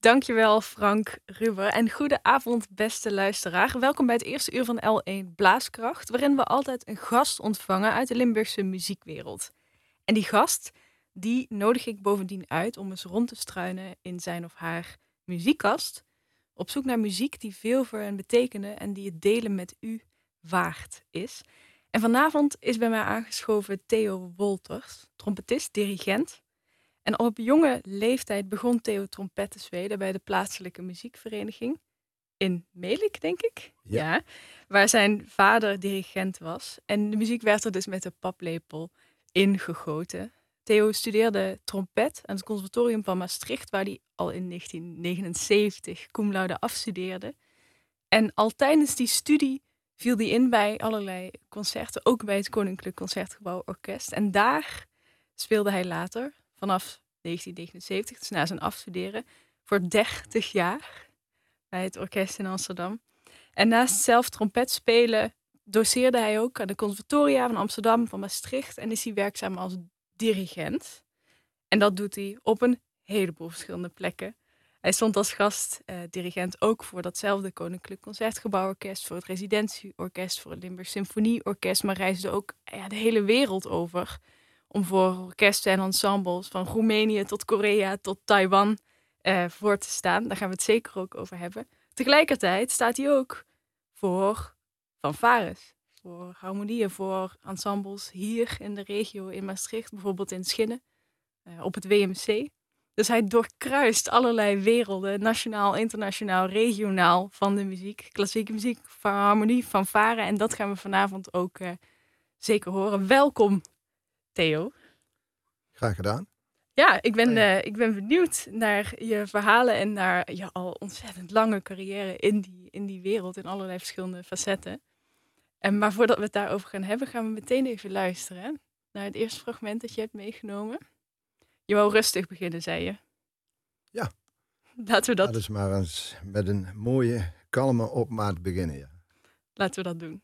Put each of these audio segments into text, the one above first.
Dankjewel Frank Ruber en goede avond beste luisteraar. Welkom bij het eerste uur van L1 Blaaskracht, waarin we altijd een gast ontvangen uit de Limburgse muziekwereld. En die gast, die nodig ik bovendien uit om eens rond te struinen in zijn of haar muziekkast, op zoek naar muziek die veel voor hen betekenen en die het delen met u waard is. En vanavond is bij mij aangeschoven Theo Wolters, trompetist, dirigent en op jonge leeftijd begon Theo trompet te spelen bij de plaatselijke muziekvereniging. In Melik, denk ik. Ja. Waar zijn vader dirigent was. En de muziek werd er dus met de paplepel ingegoten. Theo studeerde trompet aan het conservatorium van Maastricht, waar hij al in 1979 cum laude afstudeerde. En al tijdens die studie viel hij in bij allerlei concerten, ook bij het Koninklijk Concertgebouw Orkest. En daar speelde hij later vanaf 1979, dus na zijn afstuderen, voor 30 jaar bij het orkest in Amsterdam. En naast zelf trompet spelen doseerde hij ook aan de conservatoria van Amsterdam, van Maastricht en is hij werkzaam als dirigent. En dat doet hij op een heleboel verschillende plekken. Hij stond als gastdirigent uh, ook voor datzelfde Koninklijk Concertgebouworkest, voor het Residentieorkest, voor het Limburg Symfonieorkest, maar reisde ook ja, de hele wereld over om voor orkesten en ensembles van Roemenië tot Korea tot Taiwan uh, voor te staan. Daar gaan we het zeker ook over hebben. Tegelijkertijd staat hij ook voor fanfares, voor harmonieën, voor ensembles hier in de regio in Maastricht, bijvoorbeeld in Schinnen, uh, op het WMC. Dus hij doorkruist allerlei werelden, nationaal, internationaal, regionaal van de muziek. Klassieke muziek, van harmonie, fanfare. En dat gaan we vanavond ook uh, zeker horen. Welkom Theo. Graag gedaan. Ja, ik ben, uh, ik ben benieuwd naar je verhalen en naar je al ontzettend lange carrière in die, in die wereld, in allerlei verschillende facetten. En, maar voordat we het daarover gaan hebben, gaan we meteen even luisteren naar het eerste fragment dat je hebt meegenomen. Je wou rustig beginnen, zei je. Ja. Laten we dat... Laten we maar eens met een mooie, kalme opmaat beginnen. Ja. Laten we dat doen.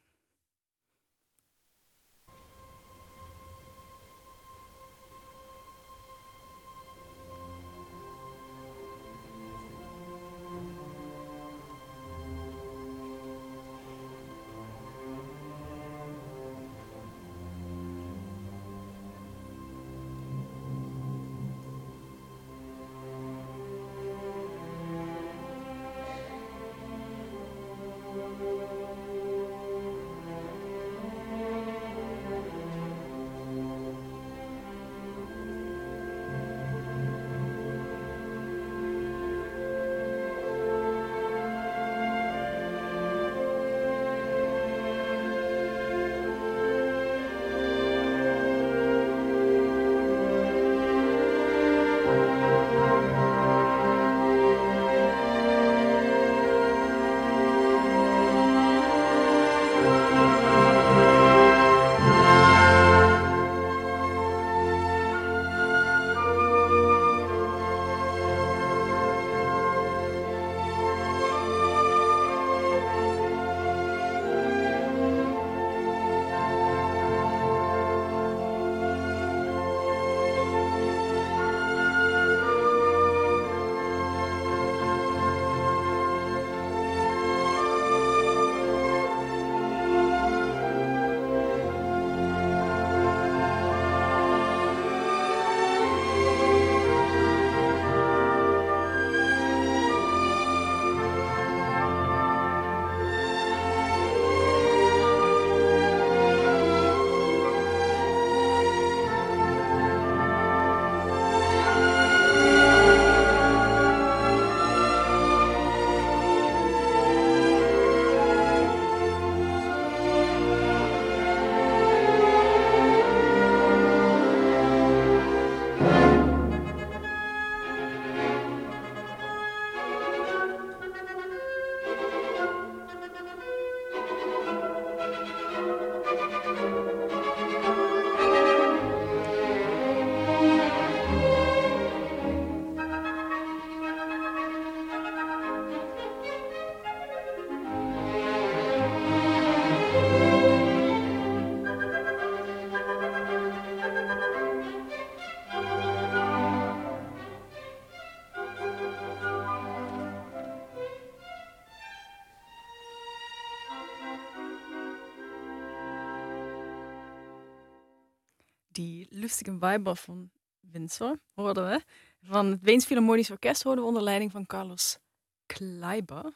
Lustigen Weiber van Windsor hoorden we. Van het Weens Philharmonisch Orkest hoorden we onder leiding van Carlos Kleiber.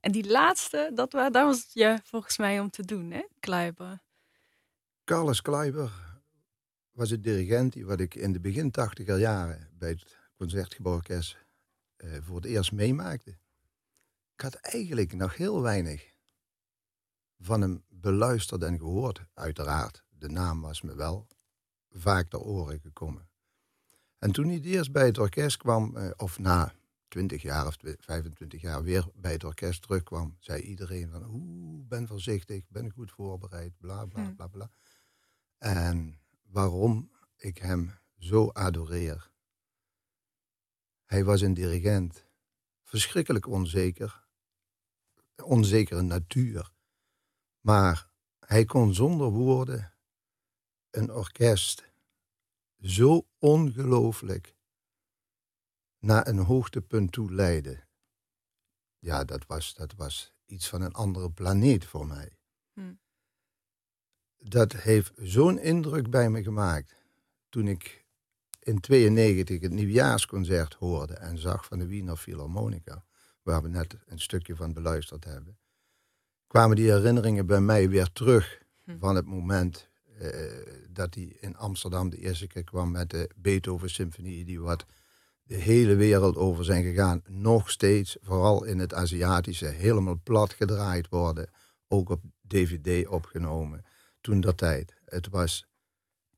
En die laatste, dat, was je volgens mij om te doen, hè? Kleiber. Carlos Kleiber was een dirigent die wat ik in de begin tachtiger jaren bij het Concertgebouworkest eh, voor het eerst meemaakte. Ik had eigenlijk nog heel weinig van hem beluisterd en gehoord. Uiteraard, de naam was me wel vaak ter oren gekomen. En toen hij eerst bij het orkest kwam, eh, of na 20 jaar of twi- 25 jaar weer bij het orkest terugkwam, zei iedereen van, oeh, ben voorzichtig, ben goed voorbereid, bla bla Hmm. bla bla. En waarom ik hem zo adoreer. Hij was een dirigent, verschrikkelijk onzeker, onzekere natuur. Maar hij kon zonder woorden een orkest zo ongelooflijk naar een hoogtepunt toe leiden. Ja, dat was, dat was iets van een andere planeet voor mij. Hm. Dat heeft zo'n indruk bij me gemaakt. Toen ik in 92 het nieuwjaarsconcert hoorde en zag van de Wiener Philharmonica, waar we net een stukje van beluisterd hebben, kwamen die herinneringen bij mij weer terug Hm. van het moment dat hij in Amsterdam de eerste keer kwam met de Beethoven Symfonie, die wat de hele wereld over zijn gegaan. Nog steeds, vooral in het Aziatische, helemaal plat gedraaid worden. Ook op DVD opgenomen. Toen dat tijd. Het was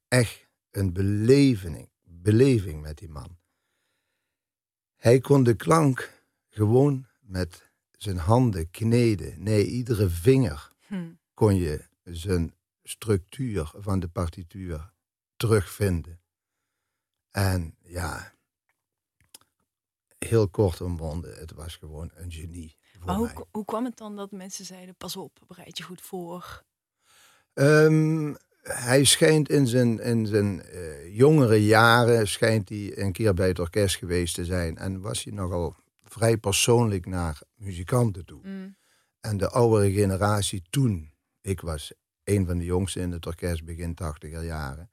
echt een beleving, beleving met die man. Hij kon de klank gewoon met zijn handen kneden. Nee, iedere vinger Hm. kon je zijn structuur van de partituur terugvinden. En ja, heel kort omwonden, het was gewoon een genie. Voor Maar hoe, mij. hoe kwam het dan dat mensen zeiden, pas op, bereid je goed voor? Ehm, hij schijnt in zijn, in zijn eh, jongere jaren schijnt hij een keer bij het orkest geweest te zijn. En was hij nogal vrij persoonlijk naar muzikanten toe. Hm. En de oudere generatie toen, ik was een van de jongsten in het orkest begin tachtiger jaren,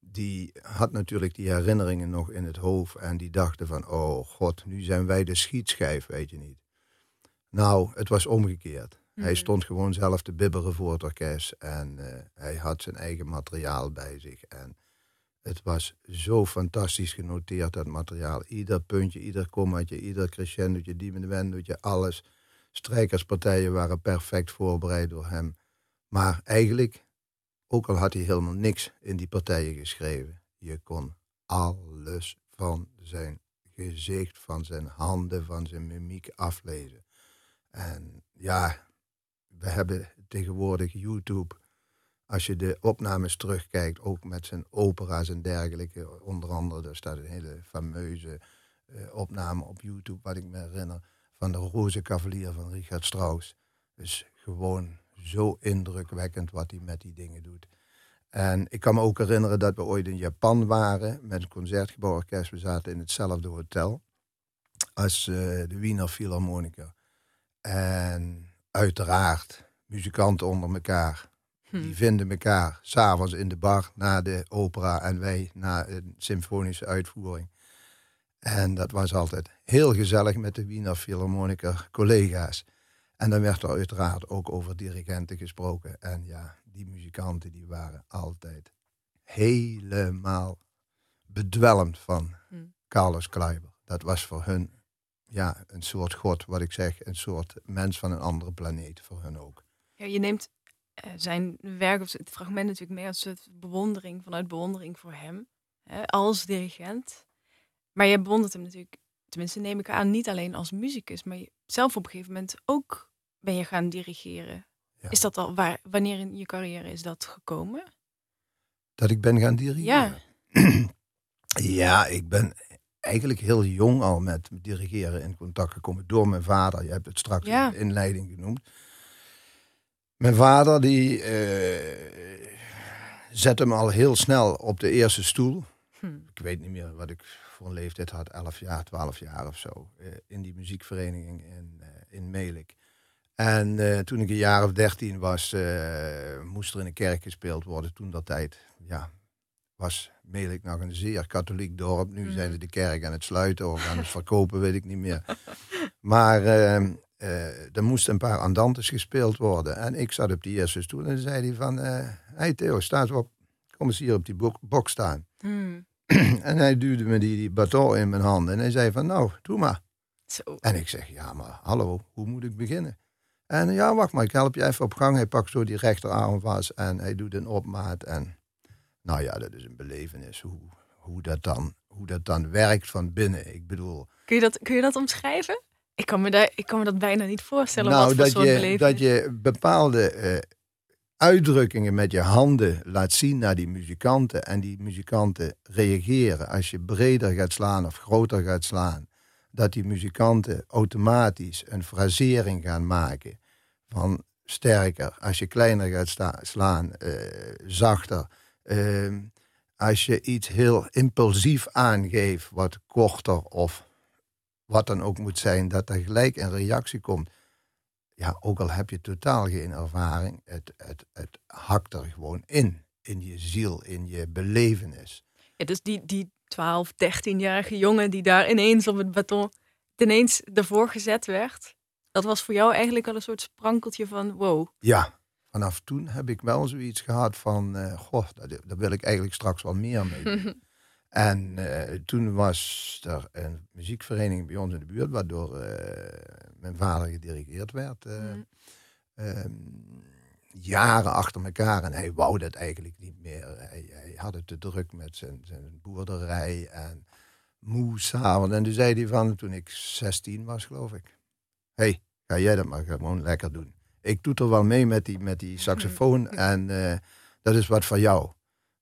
die had natuurlijk die herinneringen nog in het hoofd en die dachten van, oh god, nu zijn wij de schietschijf, weet je niet. Nou, het was omgekeerd. Hij Mhm. stond gewoon zelf te bibberen voor het orkest en eh, hij had zijn eigen materiaal bij zich. En het was zo fantastisch genoteerd, dat materiaal. Ieder puntje, ieder kommaatje, ieder crescendootje, diminuendootje, alles. Strijkerspartijen waren perfect voorbereid door hem. Maar eigenlijk, ook al had hij helemaal niks in die partijen geschreven, je kon alles van zijn gezicht, van zijn handen, van zijn mimiek aflezen. En ja, we hebben tegenwoordig YouTube. Als je de opnames terugkijkt, ook met zijn opera's en dergelijke, onder andere, er staat een hele fameuze eh, opname op YouTube, wat ik me herinner, van de Roze Cavalier van Richard Strauss. Dus gewoon zo indrukwekkend wat hij met die dingen doet. En ik kan me ook herinneren dat we ooit in Japan waren met een concertgebouworkest. We zaten in hetzelfde hotel als eh, de Wiener Philharmonica. En uiteraard, muzikanten onder elkaar. Hm. Die vinden elkaar s'avonds in de bar na de opera en wij na een symfonische uitvoering. En dat was altijd heel gezellig met de Wiener Philharmoniker collega's. En dan werd er uiteraard ook over dirigenten gesproken. En ja, die muzikanten die waren altijd helemaal bedwelmd van Hm. Carlos Kleiber. Dat was voor hun ja, een soort god, wat ik zeg, een soort mens van een andere planeet voor hun ook. Ja, je neemt eh, zijn werk of het fragment natuurlijk mee als een bewondering, vanuit bewondering voor hem, hè, als dirigent. Maar je bewondert hem natuurlijk, tenminste neem ik aan, niet alleen als muzikus, maar je, zelf op een gegeven moment ook ben je gaan dirigeren. Ja. Is dat al, waar, wanneer in je carrière is dat gekomen? Dat ik ben gaan dirigeren. Ja. ja, ik ben eigenlijk heel jong al met dirigeren in contact gekomen door mijn vader. Je hebt het straks Ja. in de inleiding genoemd. Mijn vader die eh, zette me al heel snel op de eerste stoel. Hm. Ik weet niet meer wat ik voor een leeftijd had, 11 jaar, 12 jaar of zo. eh, in die muziekvereniging in, eh, in Melik. En eh, toen ik een jaar of dertien was, eh, moest er in een kerk gespeeld worden. Toen dat tijd, ja, was Melik nog een zeer katholiek dorp. Nu Mhm. zijn ze de kerk aan het sluiten of aan het verkopen, weet ik niet meer. Maar eh, er moesten een paar andantes gespeeld worden. En ik zat op die eerste stoel en zei hij van... Hé hey Theo, sta eens op. Kom eens hier op die bok, bok staan. Hmm. en hij duwde me die, die baton in mijn handen. En hij zei van, nou, doe maar. Zo. En ik zeg, ja, maar hallo, hoe moet ik beginnen? En ja, wacht maar, ik help je even op gang. Hij pakt zo die rechterarm vast en hij doet een opmaat. En nou ja, dat is een belevenis, hoe, hoe, dat, dan, hoe dat dan werkt van binnen. Ik bedoel, Kun je dat, kun je dat omschrijven? Ik kan me, daar, ik kan me dat bijna niet voorstellen. nou, wat voor dat, soort je, dat je bepaalde eh, uitdrukkingen met je handen laat zien naar die muzikanten. En die muzikanten reageren als je breder gaat slaan of groter gaat slaan. Dat die muzikanten automatisch een frasering gaan maken van sterker. Als je kleiner gaat slaan, eh, zachter. Ehm, als je iets heel impulsief aangeeft, wat korter of wat dan ook moet zijn, dat er gelijk een reactie komt. Ja, ook al heb je totaal geen ervaring, het, het, het hakt er gewoon in. In je ziel, in je belevenis. Ja, dus die, die 12, 13-jarige jongen die daar ineens op het baton ineens ervoor gezet werd. Dat was voor jou eigenlijk al een soort sprankeltje van wow. Ja, vanaf toen heb ik wel zoiets gehad van, eh goh, daar, daar wil ik eigenlijk straks wel meer mee. En eh, toen was er een muziekvereniging bij ons in de buurt, waardoor eh, mijn vader gedirigeerd werd. Mhm. ehm, jaren achter elkaar. En hij wou dat eigenlijk niet meer. Hij, hij had het te druk met zijn, zijn boerderij en moe s'avonds. En toen zei hij van, toen ik 16 was geloof ik. Hey, ga jij dat maar gewoon lekker doen. Ik doe er wel mee met die, met die saxofoon en eh, dat is wat van jou.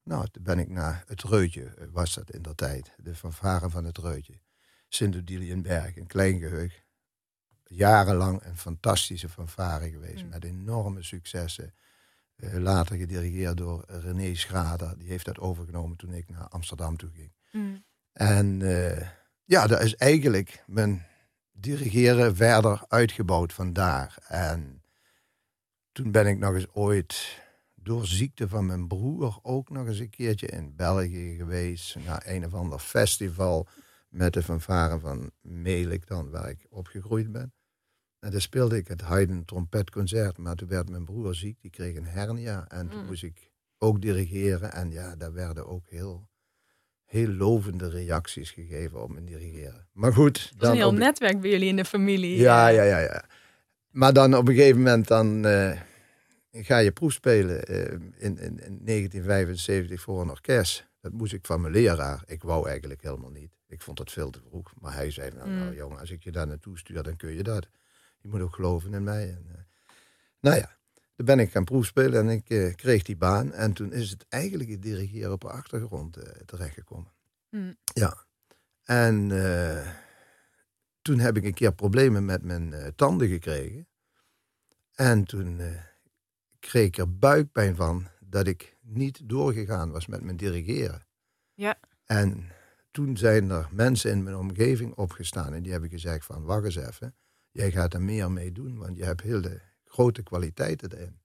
Nou, toen ben ik naar het Reutje, eh, was dat in der tijd. De fanfare van het Reutje. Sint-Odiliënberg, een klein geheug. Jarenlang een fantastische fanfare geweest. Mm. Met enorme successen. Eh, later gedirigeerd door René Schrader. Die heeft dat overgenomen toen ik naar Amsterdam toe ging. Mm. En ja, dat is eigenlijk mijn dirigeren verder uitgebouwd vandaar. En toen ben ik nog eens ooit door ziekte van mijn broer ook nog eens een keertje in België geweest. Naar een of ander festival met de fanfare van Melik dan, waar ik opgegroeid ben. En daar speelde ik het Haydn trompetconcert. Maar toen werd mijn broer ziek, die kreeg een hernia. En toen Mm. moest ik ook dirigeren. En ja, daar werden ook heel, heel lovende reacties gegeven op mijn dirigeren. Maar goed. Dat is dan een heel op- netwerk bij jullie in de familie. ja, eh. ja, ja, ja. Maar dan op een gegeven moment dan eh, ga je proefspelen eh, in, in, in 1975 voor een orkest. Dat moest ik van mijn leraar. Ik wou eigenlijk helemaal niet. Ik vond dat veel te vroeg. Maar hij zei, nou, nou jongen, als ik je daar naartoe stuur, dan kun je dat. Je moet ook geloven in mij. En, nou ja, toen ben ik gaan proefspelen en ik eh, kreeg die baan. En toen is het eigenlijk het dirigeren op de achtergrond eh, terechtgekomen. Mm. Ja. En eh, toen heb ik een keer problemen met mijn tanden gekregen. En toen kreeg ik er buikpijn van dat ik niet doorgegaan was met mijn dirigeren. Ja. En toen zijn er mensen in mijn omgeving opgestaan en die hebben gezegd van wacht eens even, jij gaat er meer mee doen, want je hebt heel de grote kwaliteiten erin.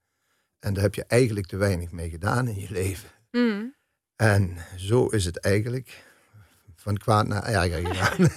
En daar heb je eigenlijk te weinig mee gedaan in je leven. Mm. En zo is het eigenlijk van kwaad naar erger gegaan.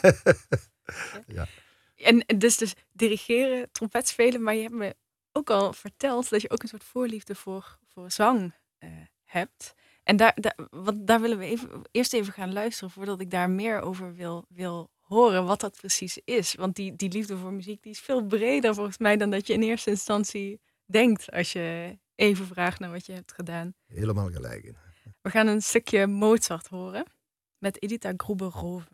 En dus, dus dirigeren, trompet spelen, maar je hebt me ook al verteld dat je ook een soort voorliefde voor, voor zang eh, hebt. En daar, daar, wat, daar willen we even, eerst even gaan luisteren voordat ik daar meer over wil, wil horen wat dat precies is. Want die, die liefde voor muziek die is veel breder volgens mij dan dat je in eerste instantie denkt als je even vraagt naar wat je hebt gedaan. Helemaal gelijk in. We gaan een stukje Mozart horen met Edita Gruber-Rove.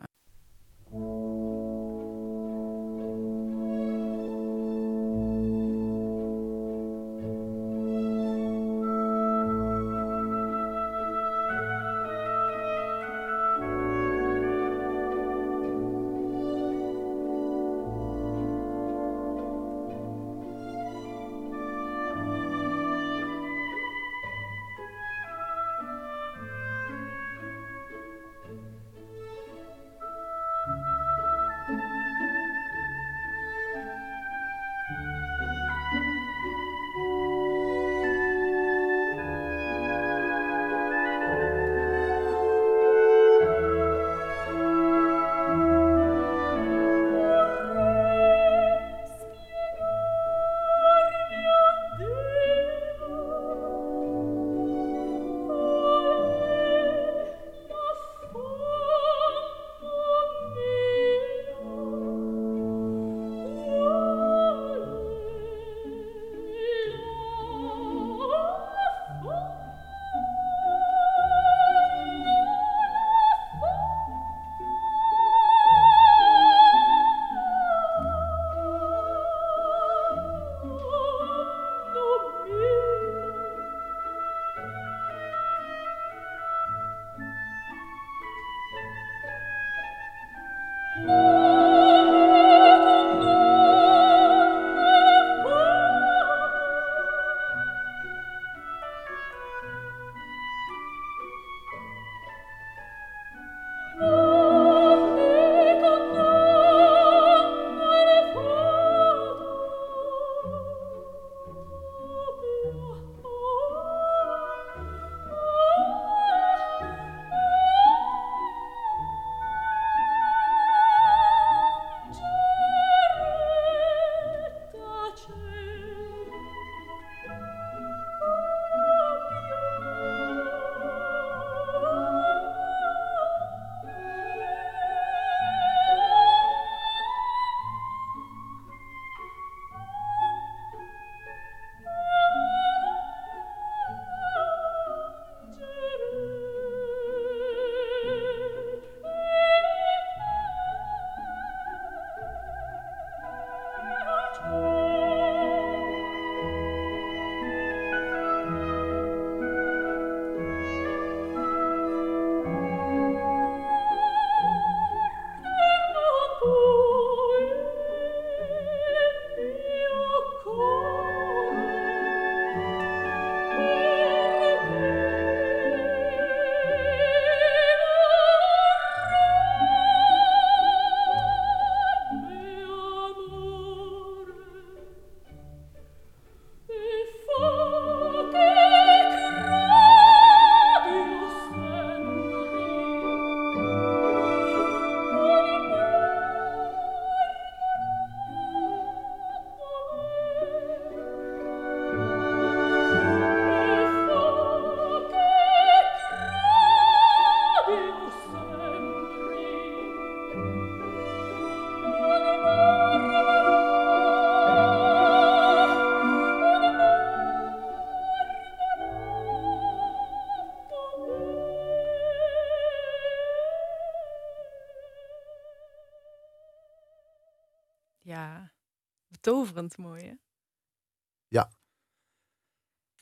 Betoverend mooi hè?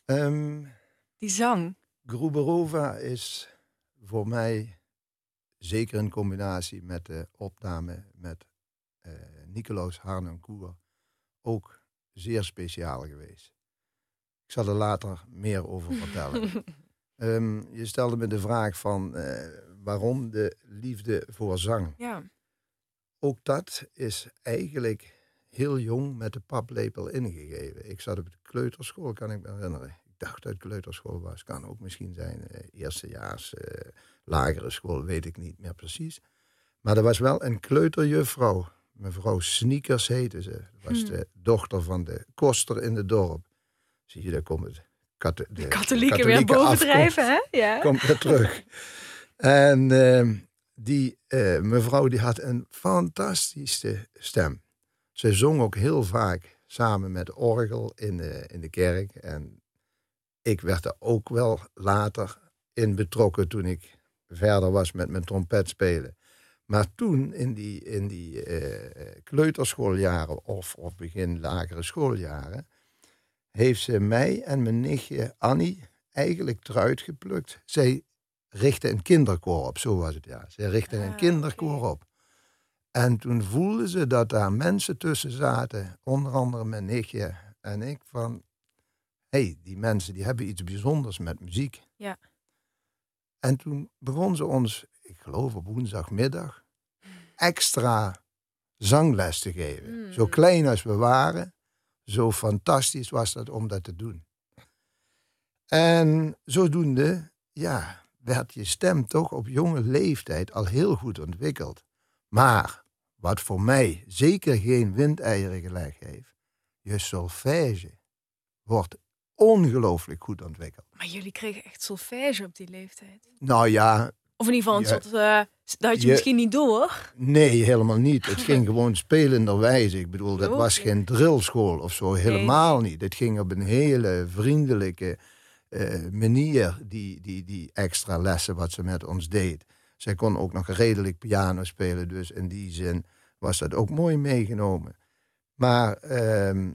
Ehm, Die zang. Gruberova is voor mij, zeker in combinatie met de opname met eh Nicolaus Harnoncourt, ook zeer speciaal geweest. Ik zal er later meer over vertellen. Ehm, je stelde me de vraag van eh, waarom de liefde voor zang. ja. Ook dat is eigenlijk heel jong met de paplepel ingegeven. Ik zat op de kleuterschool, kan ik me herinneren. Ik dacht dat het kleuterschool was. Kan ook misschien zijn eh, eerstejaars, eh, lagere school, weet ik niet meer precies. Maar er was wel een kleuterjuffrouw. Mevrouw Sneakers heette ze. Dat was Hmm. de dochter van de koster in het dorp. Zie je, daar komt het. kate- De katholieken weer katholieke bovendrijven hè? Ja. komt weer terug. En ehm, die eh, mevrouw die had een fantastische stem. Ze zong ook heel vaak samen met orgel in de, in de kerk. En ik werd er ook wel later in betrokken toen ik verder was met mijn trompet spelen. Maar toen, in die, in die eh, kleuterschooljaren of, of begin lagere schooljaren, heeft ze mij en mijn nichtje Annie eigenlijk eruit geplukt. Zij richtte een kinderkoor op, zo was het ja. Zij richtte Ah, een kinderkoor oké. op. En toen voelden ze dat daar mensen tussen zaten, onder andere mijn nichtje en ik, van... Hé, hey, die mensen die hebben iets bijzonders met muziek. Ja. En toen begon ze ons, ik geloof op woensdagmiddag, extra zangles te geven. Zo Mm. klein als we waren, zo fantastisch was dat om dat te doen. En zodoende, ja, werd je stem toch op jonge leeftijd al heel goed ontwikkeld. Maar wat voor mij zeker geen windeieren gelegd heeft, je solfège wordt ongelooflijk goed ontwikkeld. Maar jullie kregen echt solfège op die leeftijd. Nou ja, Of in ieder geval een Ja. soort... eh, dat had je, Je- misschien niet door. Nee, helemaal niet. Het ging gewoon spelenderwijze. Ik bedoel, dat was geen drillschool of zo, helemaal niet. Het ging op een hele vriendelijke eh, manier, die, die, die extra lessen wat ze met ons deed. Zij kon ook nog redelijk piano spelen, dus in die zin was dat ook mooi meegenomen. Maar ehm,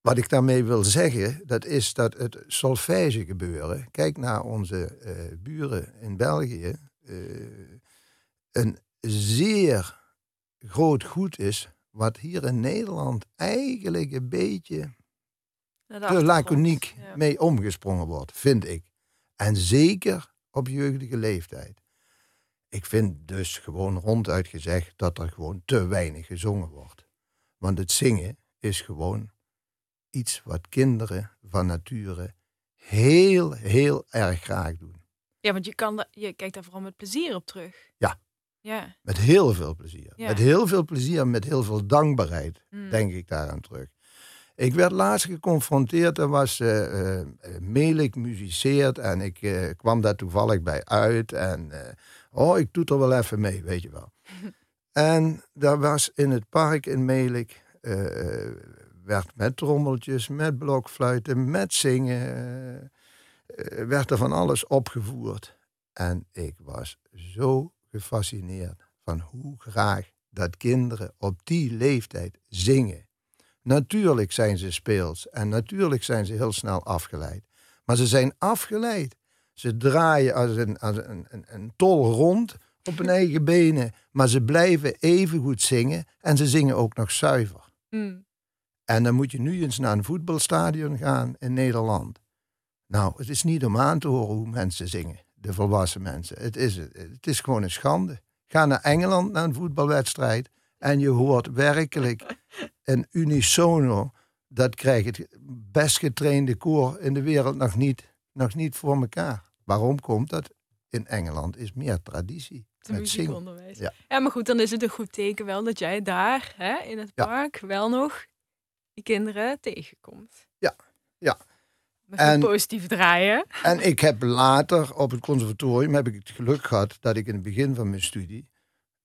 wat ik daarmee wil zeggen, dat is dat het solfège gebeuren. Kijk naar onze eh, buren in België. eh, een zeer groot goed is, wat hier in Nederland eigenlijk een beetje te laconiek Ja. mee omgesprongen wordt, vind ik. En zeker op jeugdige leeftijd. Ik vind dus gewoon ronduit gezegd dat er gewoon te weinig gezongen wordt. Want het zingen is gewoon iets wat kinderen van nature heel, heel erg graag doen. Ja, want je, kan je kijkt daar vooral met plezier op terug. Ja. Ja. Met heel veel plezier. Ja. Met heel veel plezier, met heel veel dankbaarheid, Mm. denk ik daaraan terug. Ik werd laatst geconfronteerd, er was eh, Melik muziceert en ik kwam daar toevallig bij uit. En oh, ik doe er wel even mee, weet je wel. en daar was in het park in Melik, werd met trommeltjes, met blokfluiten, met zingen, werd er van alles opgevoerd. En ik was zo gefascineerd van hoe graag dat kinderen op die leeftijd zingen. Natuurlijk zijn ze speels en natuurlijk zijn ze heel snel afgeleid. Maar ze zijn afgeleid. Ze draaien als een, als een, een, een tol rond op hun eigen benen, maar ze blijven even goed zingen en ze zingen ook nog zuiver. Mm. En dan moet je nu eens naar een voetbalstadion gaan in Nederland. Nou, het is niet om aan te horen hoe mensen zingen, de volwassen mensen. Het is, het is gewoon een schande. Ga naar Engeland naar een voetbalwedstrijd en je hoort werkelijk een unisono. Dat krijgt het best getrainde koor in de wereld nog niet, nog niet voor elkaar. Waarom komt dat? In Engeland is meer traditie Het muziekonderwijs. Ja. ja, maar goed, dan is het een goed teken wel dat jij daar hè, in het Ja. park wel nog die kinderen tegenkomt. Ja, ja. Met En- en... positief draaien. En ik heb later op het conservatorium heb ik het geluk gehad dat ik in het begin van mijn studie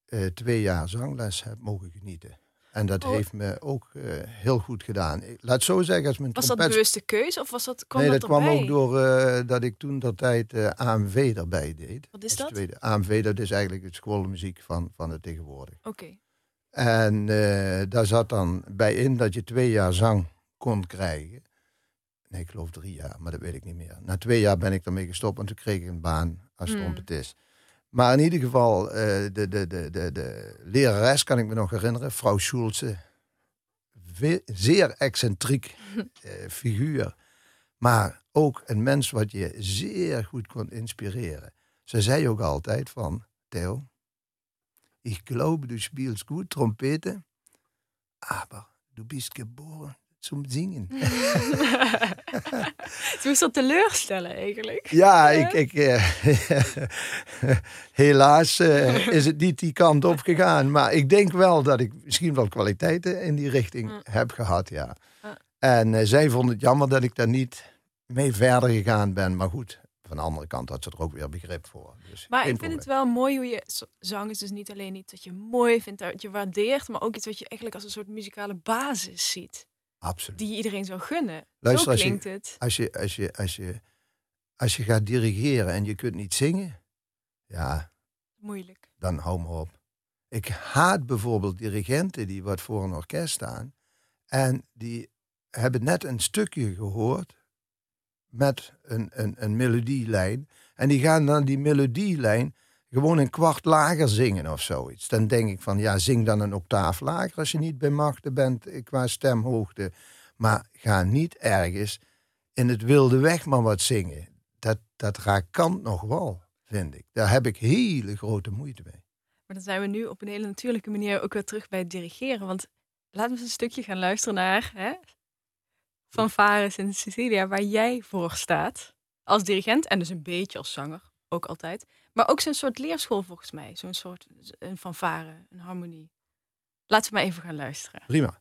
eh, twee jaar zangles heb mogen genieten. En dat Oh. heeft me ook eh, heel goed gedaan. Ik- Laat het zo zeggen, als mijn Was dat bewuste keuze of was dat, kwam nee, dat, dat kwam ook door eh, dat ik toen dat tijd eh, AMV erbij deed. Wat is dat? Tweede. AMV, dat is eigenlijk het schoolmuziek van, van het tegenwoordig. Oké. En daar zat dan bij in dat je twee jaar zang kon krijgen. Nee, ik geloof drie jaar, maar dat weet ik niet meer. Na twee jaar ben ik ermee gestopt en toen kreeg ik een baan als Hmm. trompetist. Maar in ieder geval, eh, de, de, de, de, de lerares kan ik me nog herinneren, vrouw Schulze. Zeer excentriek eh, figuur. Maar ook een mens wat je zeer goed kon inspireren. Ze zei ook altijd van, Theo, ik geloof du spielst goed trompeten, aber du bist geboren zum Zingen. Ze moest dat teleurstellen eigenlijk. Ja, ik, ik, eh, helaas eh, is het niet die kant op gegaan. Maar ik denk wel dat ik misschien wel kwaliteiten in die richting heb gehad, ja. En eh, zij vond het jammer dat ik daar niet mee verder gegaan ben. Maar goed, van de andere kant had ze er ook weer begrip voor. Dus Maar ik vind het wel mooi hoe je zang is dus niet alleen iets dat je mooi vindt, dat je waardeert, maar ook iets wat je eigenlijk als een soort muzikale basis ziet, Absoluut. die iedereen zou gunnen. Luister, Zo als je- klinkt het. Als je, als, je, als, je, als je gaat dirigeren en je kunt niet zingen, ja, Moeilijk. dan hou me op. Ik haat bijvoorbeeld dirigenten die wat voor een orkest staan. En die hebben net een stukje gehoord met een, een, een melodielijn. En die gaan dan die melodielijn gewoon een kwart lager zingen of zoiets. Dan denk ik van, ja, zing dan een octaaf lager als je niet bij machten bent eh, qua stemhoogte. Maar ga niet ergens in het wilde weg maar wat zingen. Dat, dat raakt nog wel, vind ik. Daar heb ik hele grote moeite mee. Maar dan zijn we nu op een hele natuurlijke manier ook weer terug bij het dirigeren. Want laten we eens een stukje gaan luisteren naar hè, Fanfares en Cecilia, waar jij voor staat. Als dirigent en dus een beetje als zanger, ook altijd. Maar ook zo'n soort leerschool volgens mij. Zo'n soort een fanfare, een harmonie. Laten we maar even gaan luisteren. Prima.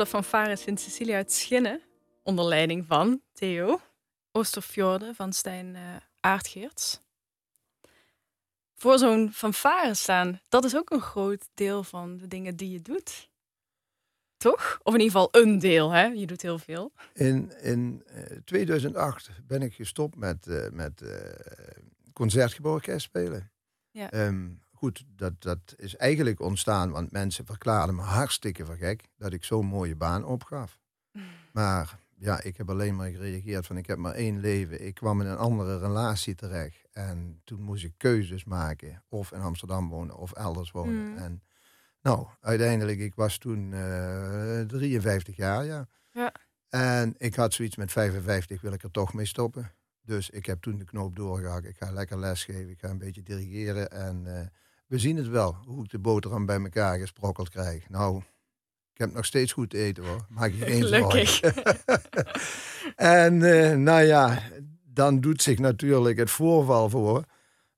Fanfare Sint-Cecilia uit Schinnen, onder leiding van Theo Oosterfjorde van Stijn uh, Aardgeerts. Voor zo'n fanfare staan, dat is ook een groot deel van de dingen die je doet. Toch? Of in ieder geval een deel, hè? Je doet heel veel. In, in 2008 eh, ben ik gestopt met, uh, met uh, concertgebouworkest spelen. Ja. Ehm, goed, dat, dat is eigenlijk ontstaan, want mensen verklaarden me hartstikke voor gek dat ik zo'n mooie baan opgaf. Maar ja, ik heb alleen maar gereageerd van ik heb maar één leven. Ik kwam in een andere relatie terecht. En toen moest ik keuzes maken. Of in Amsterdam wonen of elders wonen. Mm. En nou, uiteindelijk, ik was toen uh, eh, 53 jaar, ja. ja. En ik had zoiets met 55 wil ik er toch mee stoppen. Dus ik heb toen de knoop doorgehakt. Ik ga lekker lesgeven, ik ga een beetje dirigeren. En uh, we zien het wel, hoe ik de boterham bij elkaar gesprokkeld krijg. Nou, ik heb nog steeds goed eten hoor. Maak je geen zorgen. en uh, nou ja, dan doet zich natuurlijk het voorval voor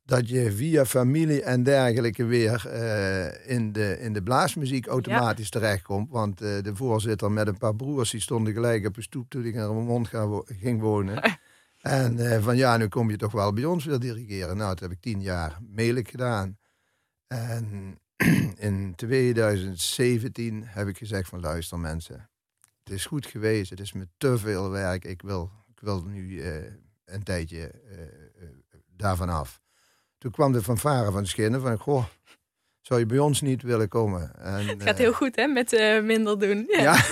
dat je via familie en dergelijke weer uh, in, de, in de blaasmuziek automatisch ja. terechtkomt. Want uh, de voorzitter met een paar broers die stonden gelijk op een stoep toen ik in Remond ging wonen. en uh, van ja, nu kom je toch wel bij ons weer dirigeren. Nou, dat heb ik tien jaar melijk gedaan. En in 2017 heb ik gezegd van luister mensen, het is goed geweest, het is me te veel werk. Ik wil, ik wil nu een tijdje daarvan af. Toen kwam de fanfare van Schinnen van, goh, zou je bij ons niet willen komen? En, het gaat heel eh, goed hè, met uh, minder doen. Ja,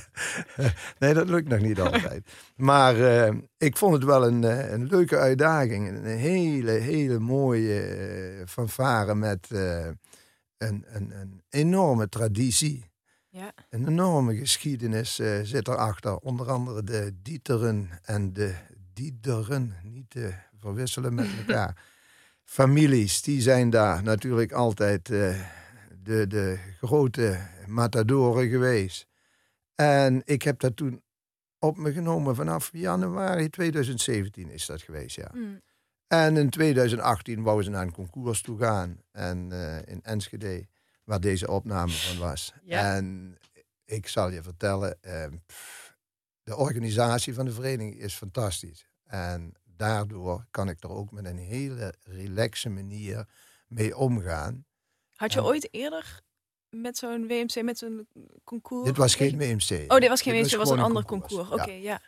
nee, dat lukt nog niet altijd. Maar uh, ik vond het wel een, een leuke uitdaging. Een hele, hele mooie uh, fanfare met een, een, een enorme traditie. Ja. Een enorme geschiedenis zit erachter. Onder andere de Dieteren en de Diederen. Niet te verwisselen met elkaar families, die zijn daar natuurlijk altijd uh, de, de grote matadoren geweest. En ik heb dat toen op me genomen vanaf januari 2017 is dat geweest, ja. Mm. En in 2018 wouden ze naar een concours toe gaan. En uh, in Enschede, waar deze opname van was. Ja. En ik zal je vertellen, uh, de organisatie van de vereniging is fantastisch. En daardoor kan ik er ook met een hele relaxe manier mee omgaan. Had je ooit eerder met zo'n WMC, met zo'n concours? Dit was geen WMC. Oh, dit was geen WMC, dit was, een ander concours. Oké, ja.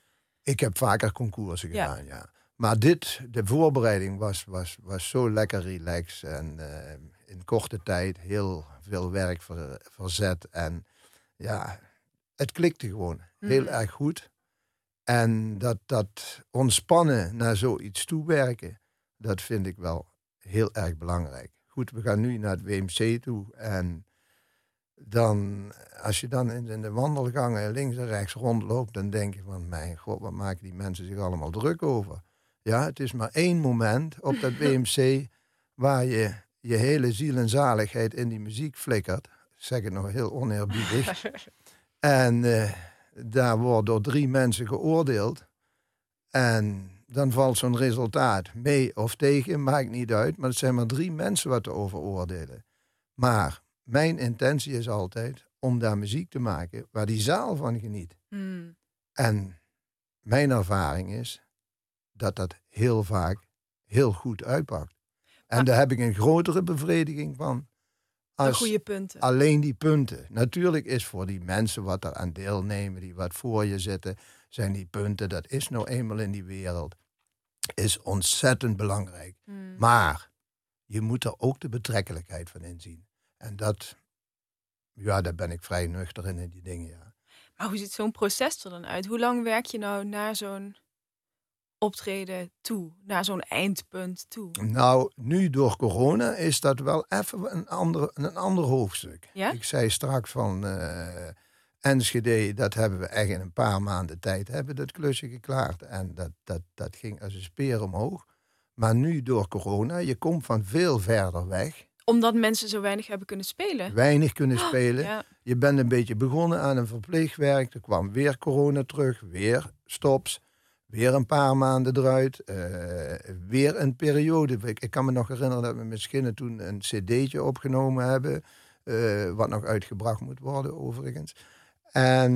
Ik heb vaker concoursen gedaan, ja. Maar dit, de voorbereiding was, was, was zo lekker relaxed en uh, in korte tijd heel veel werk ver, verzet. En ja, het klikte gewoon heel mm. erg goed. En dat, dat ontspannen naar zoiets toewerken, dat vind ik wel heel erg belangrijk. Goed, we gaan nu naar het WMC toe. En dan, als je dan in de wandelgangen links en rechts rondloopt, dan denk je van, mijn god, wat maken die mensen zich allemaal druk over? Ja, het is maar één moment op dat WMC waar je je hele ziel en zaligheid in die muziek flikkert. Ik zeg het nog heel oneerbiedig. en... Uh, daar wordt door drie mensen geoordeeld. En dan valt zo'n resultaat mee of tegen, maakt niet uit. Maar het zijn maar drie mensen wat over oordelen. Maar mijn intentie is altijd om daar muziek te maken waar die zaal van geniet. Hmm. En mijn ervaring is dat dat heel vaak heel goed uitpakt. En daar heb ik een grotere bevrediging van als goede punten. Alleen die punten. Natuurlijk is voor die mensen wat er aan deelnemen, die wat voor je zitten, zijn die punten, dat is nou eenmaal in die wereld, is ontzettend belangrijk. Hmm. Maar je moet er ook de betrekkelijkheid van inzien. En dat, ja, daar ben ik vrij nuchter in, in die dingen, ja. Maar hoe ziet zo'n proces er dan uit? Hoe lang werk je nou naar zo'n optreden toe, naar zo'n eindpunt toe? Nou, nu door corona is dat wel even een ander, een ander hoofdstuk. Ja? Ik zei straks van uh, Enschede, dat hebben we echt in een paar maanden tijd hebben dat klusje geklaard. En dat, dat, dat ging als een speer omhoog. Maar nu door corona, je komt van veel verder weg omdat mensen zo weinig hebben kunnen spelen. Weinig kunnen oh, spelen. Je bent een beetje begonnen aan een verpleegwerk. Er kwam weer corona terug, weer stops. Weer een paar maanden eruit. Uh, weer een periode. Ik, kan me nog herinneren dat we met Schinnen toen een cd'tje opgenomen hebben. Uh, wat nog uitgebracht moet worden overigens. En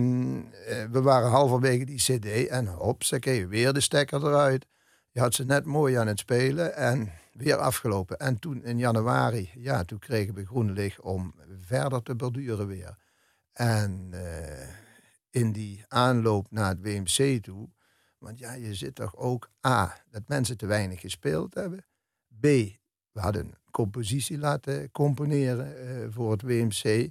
eh, we waren halverwege die cd en hop, ze weer de stekker eruit. Je had ze net mooi aan het spelen en weer afgelopen. En toen in januari, ja, toen kregen we groen licht om verder te borduren weer. En in die aanloop naar het WMC toe, want ja, je zit toch ook A, dat mensen te weinig gespeeld hebben. B, we hadden een compositie laten componeren uh, voor het WMC.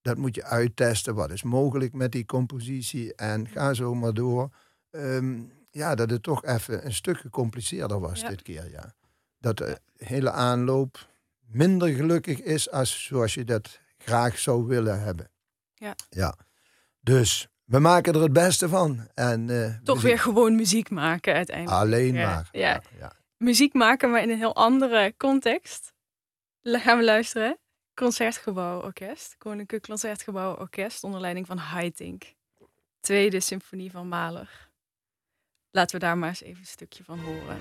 Dat moet je uittesten, wat is mogelijk met die compositie en ga zo maar door. Um, ja, dat het toch even een stuk gecompliceerder was dit keer, ja. Dat de hele aanloop minder gelukkig is als zoals je dat graag zou willen hebben. Ja. ja. Dus we maken er het beste van. En, uh, toch weer gewoon muziek maken uiteindelijk. Alleen maar. Ja. ja. Muziek maken, maar in een heel andere context. Gaan we luisteren. Concertgebouw Orkest. Koninklijk Concertgebouw Orkest onder leiding van Haitink. Tweede symfonie van Mahler. Laten we daar maar eens even een stukje van horen.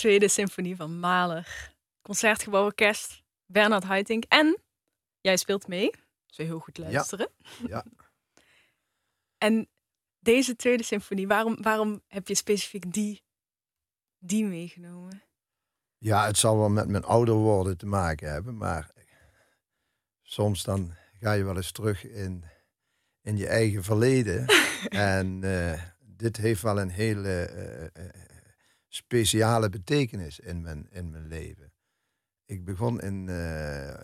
Tweede Symfonie van Mahler. Concertgebouw Orkest, Bernard Haitink. En jij speelt mee. Zo heel goed luisteren. Ja. ja. en deze Tweede Symfonie, waarom, waarom heb je specifiek die, die meegenomen? Ja, het zal wel met mijn ouder worden te maken hebben, maar soms dan ga je wel eens terug in, in je eigen verleden. en uh, dit heeft wel een hele uh, speciale betekenis in mijn, in mijn leven. Ik begon in uh,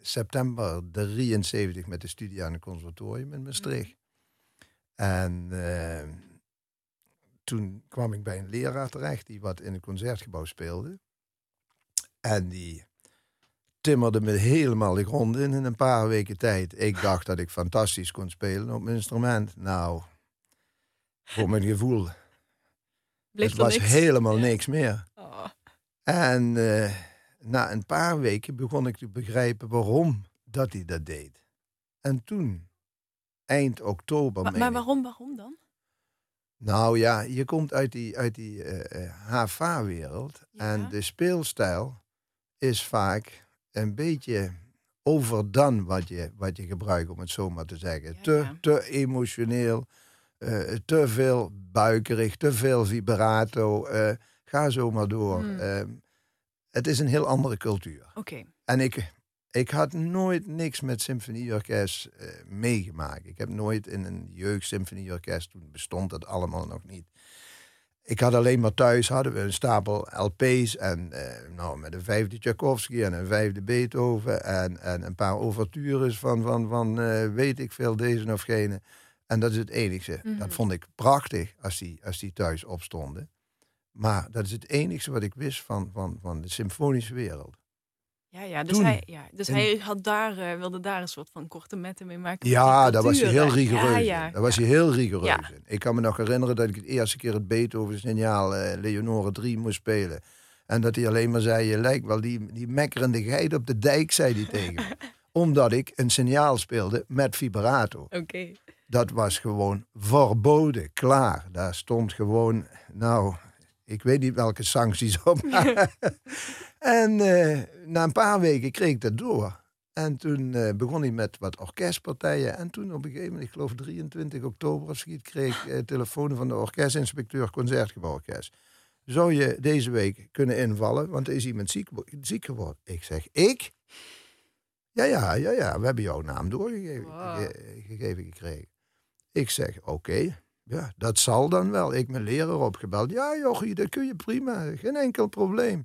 september 73 met de studie aan het conservatorium in Maastricht. En uh, toen kwam ik bij een leraar terecht die wat in het concertgebouw speelde. En die timmerde me helemaal de grond in in een paar weken tijd. Ik dacht dat ik fantastisch kon spelen op mijn instrument. Nou, voor mijn gevoel het was helemaal niks meer. Oh. En uh, na een paar weken begon ik te begrijpen waarom dat hij dat deed. En toen, eind oktober. Maar, maar waarom, waarom dan? Nou ja, je komt uit die, uit die eh, HFA-wereld. Ja. En de speelstijl is vaak een beetje overdone wat je, wat je gebruikt, om het zo maar te zeggen. Ja, te, ja. te emotioneel, eh, te veel buikerig, te veel vibrato. eh, ga zo maar door. Hmm. Ehm, het is een heel andere cultuur. Oké. En ik, ik had nooit niks met symfonieorkest eh, meegemaakt. Ik heb nooit in een jeugdsymfonieorkest, toen bestond dat allemaal nog niet. Ik had alleen maar thuis, hadden we een stapel LP's en eh, nou, met een vijfde Tchaikovsky en een vijfde Beethoven en, en een paar overtures van, van, van weet ik veel, deze of gene. En dat is het enige. Mhm. Dat vond ik prachtig als die, als die thuis opstonden. Maar dat is het enige wat ik wist van, van, van de symfonische wereld. Ja, ja, dus, Toen, hij, ja, dus in- hij had daar, eh, wilde daar een soort van korte metten mee maken. Ja, daar was hij heel rigoureus Ja, ja, in. Daar was hij heel rigoureus in. Ik kan me nog herinneren dat ik het eerste keer het Beethoven-signaal eh, Leonore 3 moest spelen. En dat hij alleen maar zei, je lijkt wel die, die mekkerende geit op de dijk, zei hij tegen me. Omdat ik een signaal speelde met vibrato. Oké. Dat was gewoon verboden, klaar. Daar stond gewoon, nou, ik weet niet welke sancties op. en eh, na een paar weken kreeg ik dat door. En toen eh, begon hij met wat orkestpartijen. En toen op een gegeven moment, ik geloof 23 oktober of zoiets, kreeg ik eh, telefoon van de orkestinspecteur Concertgebouworkest. Zou je deze week kunnen invallen? Want er is iemand ziek, ziek geworden. Ik zeg, ik? Ja, ja, ja, ja. We hebben jouw naam doorgegeven Wow. gegeven gekregen. Ik zeg, oké. Ja, dat zal dan wel. Ik mijn leraar opgebeld. Ja, jochie, dat kun je prima. Geen enkel probleem.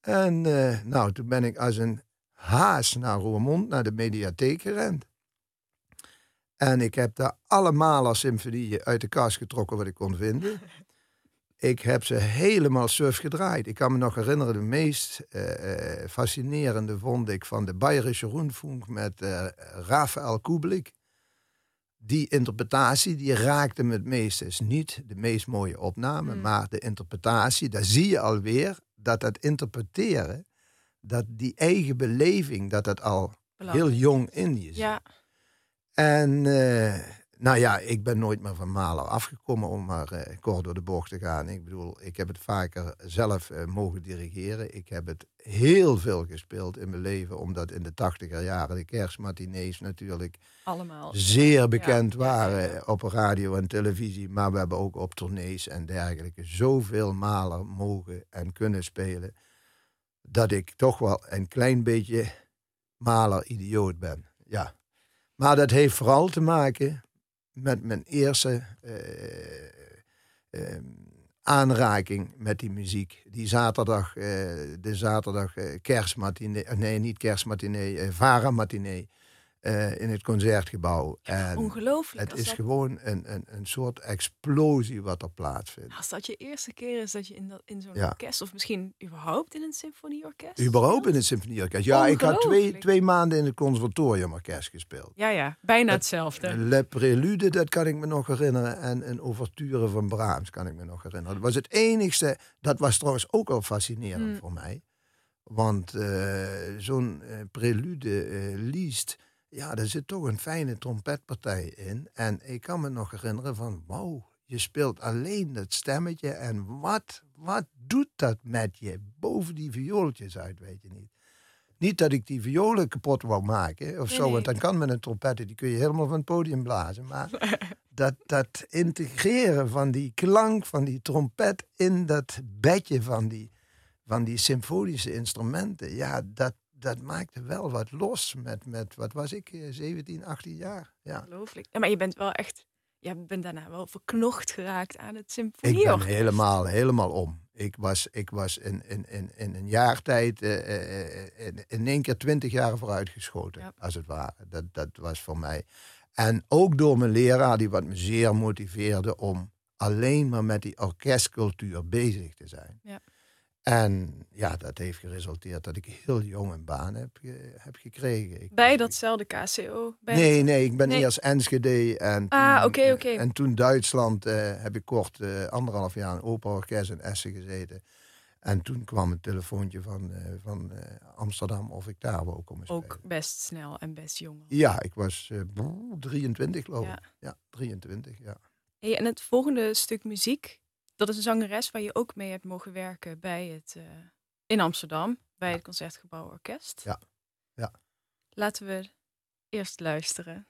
En eh, nou, toen ben ik als een haas naar Roermond, naar de mediatheek gerend. En ik heb daar allemaal als symfonieën uit de kast getrokken wat ik kon vinden. Ik heb ze helemaal suf gedraaid. Ik kan me nog herinneren, de meest eh, eh, fascinerende vond ik van de Bayerische Rundfunk met eh Rafael Kublik. Die interpretatie, die raakte me het meest. Het is niet de meest mooie opname, Mm. maar de interpretatie, daar zie je alweer dat dat interpreteren, dat die eigen beleving, dat dat al heel jong in je zit. Ja, En eh, nou ja, ik ben nooit meer van Mahler afgekomen om maar eh, kort door de bocht te gaan. Ik bedoel, ik heb het vaker zelf eh, mogen dirigeren. Ik heb het heel veel gespeeld in mijn leven, omdat in de tachtiger jaren de kerstmatinees natuurlijk allemaal. zeer bekend ja, waren ja, op radio en televisie. Maar we hebben ook op tournees en dergelijke zoveel Mahler mogen en kunnen spelen. Dat ik toch wel een klein beetje Mahler-idioot ben. Ja. Maar dat heeft vooral te maken met mijn eerste eh, eh, aanraking met die muziek. Die zaterdag, eh, de zaterdag eh, kerstmatinee, nee niet kerstmatinee, eh, Vara-matinee eh, in het concertgebouw. En Ongelooflijk. het is dat, gewoon een, een, een soort explosie wat er plaatsvindt. als dat je eerste keer is dat je in, dat, in zo'n Ja. orkest, of misschien überhaupt in een symfonieorkest. Überhaupt in het symfonieorkest. Ja, ik had twee, twee maanden in het conservatoriumorkest gespeeld. Ja, ja, bijna hetzelfde. Le Prelude, dat kan ik me nog herinneren. En een ouverture van Brahms kan ik me nog herinneren. Dat was het enigste. Dat was trouwens ook al fascinerend Hmm. voor mij. Want eh, zo'n eh, prelude liest, ja, daar zit toch een fijne trompetpartij in. En ik kan me nog herinneren van, wauw, je speelt alleen dat stemmetje. En wat, wat doet dat met je? Boven die viooltjes uit, weet je niet. Niet dat ik die violen kapot wou maken of Nee, zo, want dan kan met een trompetten, die kun je helemaal van het podium blazen. Maar dat, dat integreren van die klank van die trompet in dat bedje van die, van die symfonische instrumenten, ja, dat, dat maakte wel wat los met, met wat was ik, eh, 17, 18 jaar. Ja. Ongelooflijk. Ja, maar je bent wel echt, je bent daarna wel verknocht geraakt aan het Ik symfonieorkest. ben helemaal, helemaal om. Ik was, ik was in, in, in, in een jaar tijd eh, eh, eh, in, in één keer twintig jaar vooruitgeschoten, Ja. als het ware. Dat, dat was voor mij. En ook door mijn leraar, die wat me zeer motiveerde om alleen maar met die orkestcultuur bezig te zijn. Ja. En ja, dat heeft geresulteerd dat ik heel jong een baan heb, ge- heb gekregen. Ik, Bij datzelfde KCO? Bij Nee, het- nee, ik ben Nee. eerst Enschede en toen, Ah, oké, oké. en toen Duitsland eh, heb ik kort eh, anderhalf jaar in operaorkest in Essen gezeten. En toen kwam een telefoontje van, eh, van eh, Amsterdam of ik daar wou komen spelen. Ook best snel en best jong. Ja, ik was eh, brrr, 23 geloof Ja. ik. Ja, 23, ja. Hey, en het volgende stuk muziek, dat is een zangeres waar je ook mee hebt mogen werken bij het, eh, in Amsterdam, bij het Concertgebouw Orkest. Ja. Ja. Laten we eerst luisteren.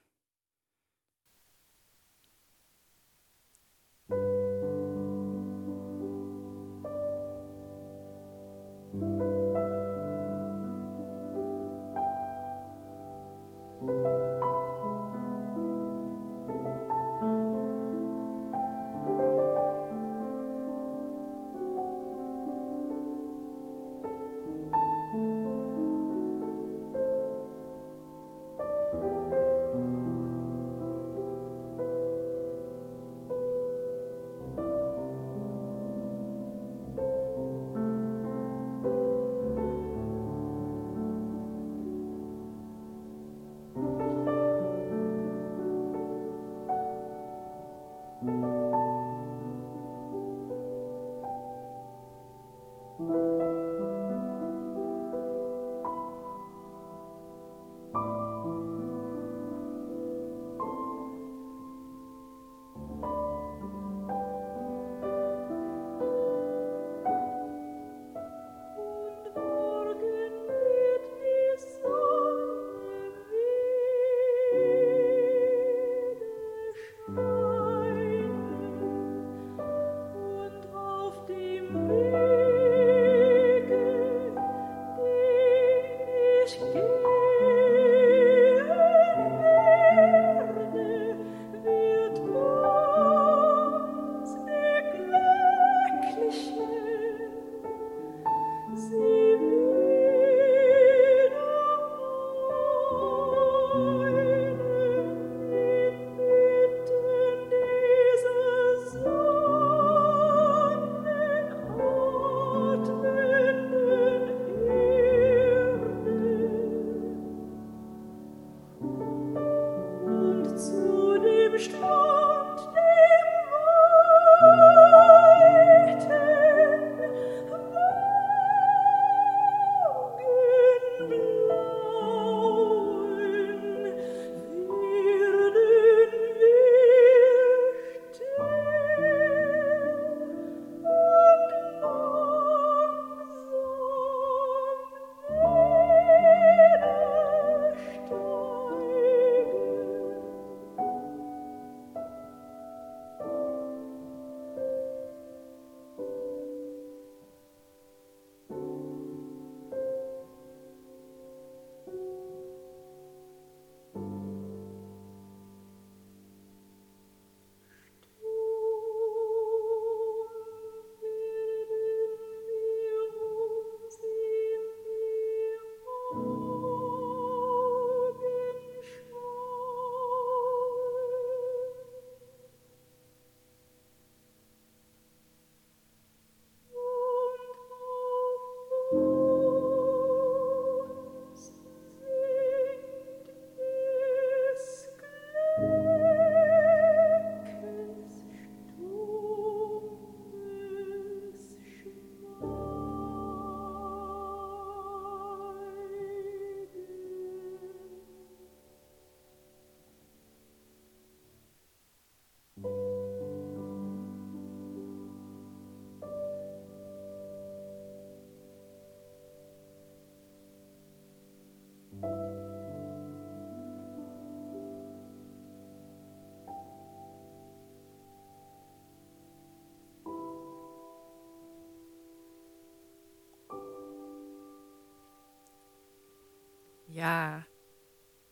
Ja,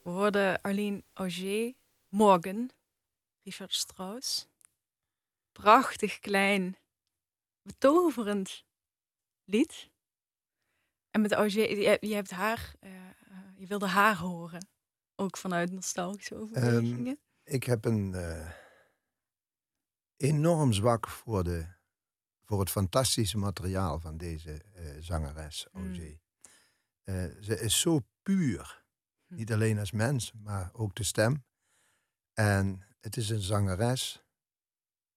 we hoorden Arlene Auger, Morgen, Richard Strauss. Prachtig klein, betoverend lied. En met Auger, je, je hebt haar, eh, eh, je wilde haar horen. Ook vanuit nostalgische overwegingen. Ik heb een eh, enorm zwak voor, de, voor het fantastische materiaal van deze eh, zangeres, Mm. Eh, ze is zo puur. Hm. Niet alleen als mens, maar ook de stem. En het is een zangeres,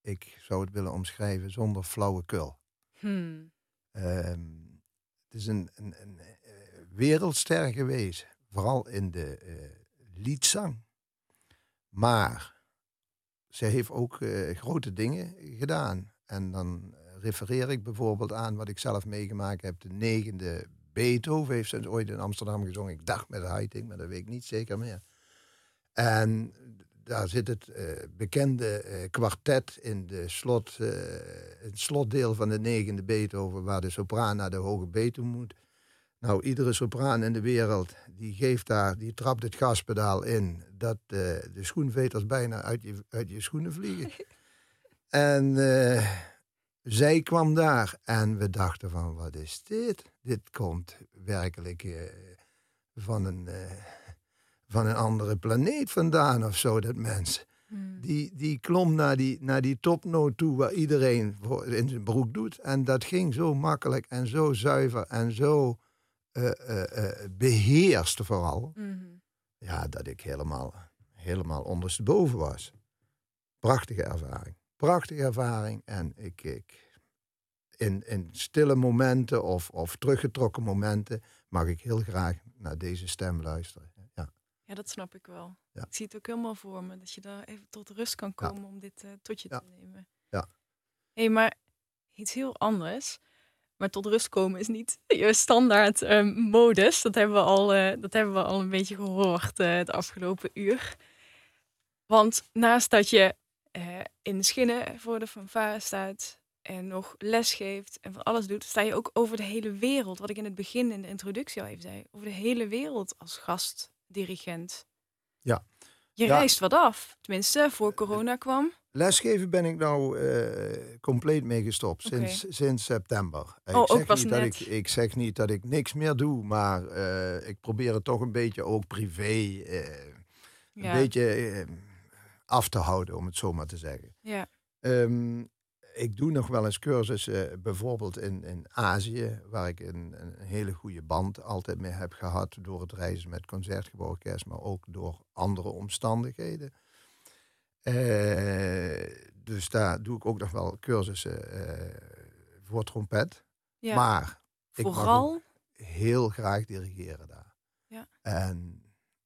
ik zou het willen omschrijven, zonder flauwekul. Hmm. Ehm, het is een, een, een eh, wereldster geweest, vooral in de eh, liedzang. Maar zij heeft ook grote dingen gedaan. En dan refereer ik bijvoorbeeld aan wat ik zelf meegemaakt heb. De negende Beethoven heeft ze ooit in Amsterdam gezongen. Ik dacht met Heiting, maar dat weet ik niet zeker meer. En daar zit het eh, bekende eh, kwartet in de slot, eh, het slotdeel van de negende Beethoven, waar de sopraan naar de hoge B toe moet. Nou, iedere sopraan in de wereld die geeft daar, die trapt het gaspedaal in, dat de schoenveters bijna uit je, uit je schoenen vliegen. en zij kwam daar en we dachten van, wat is dit? Dit komt werkelijk eh, van een eh, van een andere planeet vandaan of zo, dat mens. Hmm. Die, die klom naar die, naar die topnoot toe waar iedereen in zijn broek doet. En dat ging zo makkelijk en zo zuiver en zo eh, beheerst vooral. Mhm. Ja, dat ik helemaal, helemaal ondersteboven was. Prachtige ervaring. Prachtige ervaring. En ik, ik in, in stille momenten of, of teruggetrokken momenten mag ik heel graag naar deze stem luisteren. Ja. Ja, dat snap ik wel. Ja. Ik zie het ook helemaal voor me. Dat je daar even tot rust kan Ja. komen om dit eh, tot je Ja. te nemen. Ja. Hé, hey, maar iets heel anders. Maar tot rust komen is niet je standaard eh, modus. Dat hebben we al, eh, dat hebben we al een beetje gehoord eh, het afgelopen uur. Want naast dat je eh, in de schinnen voor de fanfare staat en nog les geeft en van alles doet, sta je ook over de hele wereld. Wat ik in het begin in de introductie al even zei. Over de hele wereld als gastdirigent. Ja. Je Ja. reist wat af. Tenminste, voor corona kwam. Lesgeven ben ik nou eh, compleet mee gestopt sinds, sinds september. Ik Oh, ook zeg niet dat ik, ik zeg niet dat ik niks meer doe, maar eh, ik probeer het toch een beetje ook privé Ja. een beetje af te houden, om het zo maar te zeggen. Ja. Ehm, ik doe nog wel eens cursussen, bijvoorbeeld in, in Azië, waar ik een, een hele goede band altijd mee heb gehad door het reizen met concertgebouworkest, maar ook door andere omstandigheden. Eh, dus daar doe ik ook nog wel cursussen eh, voor trompet. ja. Maar ik Vooral. heel graag dirigeren daar. Ja. En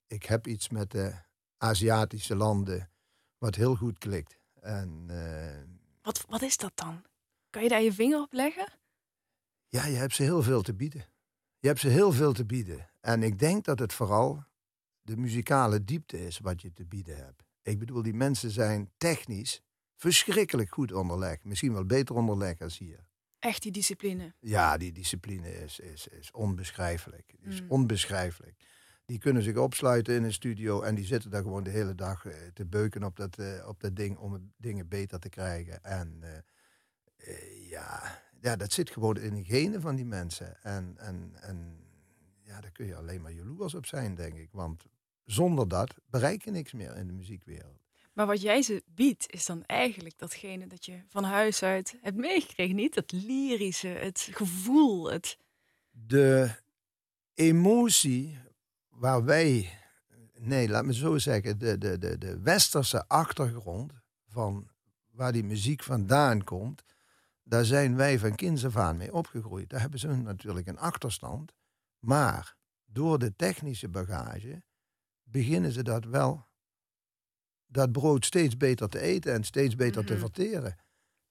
ik heb iets met de Aziatische landen wat heel goed klikt. En eh, Wat, wat is dat dan? Kan je daar je vinger op leggen? ja, je hebt ze heel veel te bieden. Je hebt ze heel veel te bieden. En ik denk dat het vooral de muzikale diepte is wat je te bieden hebt. Ik bedoel, die mensen zijn technisch verschrikkelijk goed onderlegd. Misschien wel beter onderlegd als hier. Echt die discipline. Ja, die discipline is, is, is onbeschrijfelijk. Is Mm. onbeschrijfelijk. Die kunnen zich opsluiten in een studio en die zitten daar gewoon de hele dag eh, te beuken op dat, eh, op dat ding om dingen beter te krijgen. En eh, ja, ja, dat zit gewoon in de genen van die mensen. En, en, en ja, daar kun je alleen maar jaloers op zijn, denk ik. Want zonder dat bereik je niks meer in de muziekwereld. Maar wat jij ze biedt, is dan eigenlijk datgene dat je van huis uit hebt meegekregen. Niet het lyrische, het gevoel, het... de emotie waar wij, nee, laat me zo zeggen, de, de, de, de westerse achtergrond van waar die muziek vandaan komt, daar zijn wij van kinds af aan mee opgegroeid. Daar hebben ze natuurlijk een achterstand. Maar door de technische bagage beginnen ze dat wel, dat brood steeds beter te eten en steeds beter te Mhm. verteren.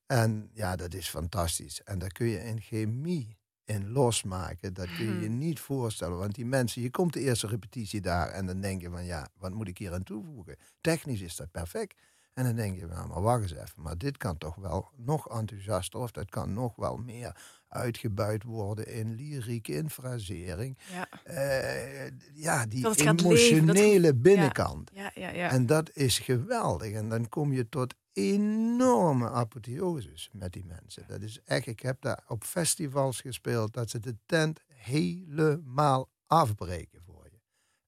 En ja, dat is fantastisch. En daar kun je in chemie in losmaken. Dat kun je je Mhm. niet voorstellen. Want die mensen, je komt de eerste repetitie daar en dan denk je van ja, wat moet ik hier aan toevoegen? Technisch is dat perfect. En dan denk je, nou, maar wacht eens even, maar dit kan toch wel nog enthousiaster of dat kan nog wel meer uitgebuit worden in lyriek, in frasering. Ja, Eh, ja, die leven, emotionele binnenkant. ja, ja. ja. En dat is geweldig. En dan kom je tot enorme apotheoses met die mensen. Dat is echt, ik heb daar op festivals gespeeld dat ze de tent helemaal afbreken.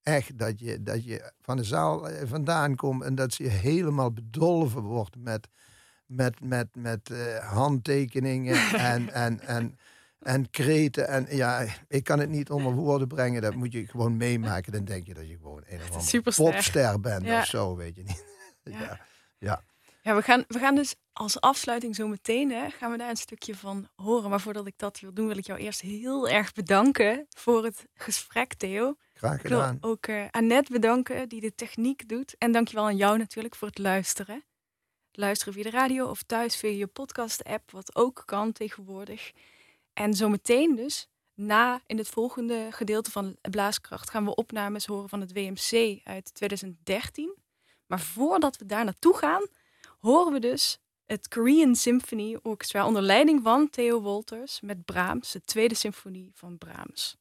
Echt, dat je, dat je van de zaal eh, vandaan komt en dat ze je helemaal bedolven wordt met, met, met, met eh, handtekeningen en, en, en, en kreten. En ja, ik kan het niet onder woorden brengen. Dat moet je gewoon meemaken. Dan denk je dat je gewoon een of andere popster bent Ja. of zo, weet je niet. Ja. ja. ja. Ja, we gaan, we gaan dus als afsluiting zo meteen, hè, gaan we daar een stukje van horen. Maar voordat ik dat wil doen, wil ik jou eerst heel erg bedanken voor het gesprek, Theo. Graag Ik wil gedaan. ook eh Annette bedanken, die de techniek doet. En dankjewel aan jou natuurlijk voor het luisteren. Luisteren via de radio of thuis via je podcast-app, wat ook kan tegenwoordig. En zometeen dus, na in het volgende gedeelte van Blaaskracht, gaan we opnames horen van het WMC uit 2013. Maar voordat we daar naartoe gaan, horen we dus het Korean Symphony Orchestra onder leiding van Theo Wolters met Brahms, de tweede symfonie van Brahms.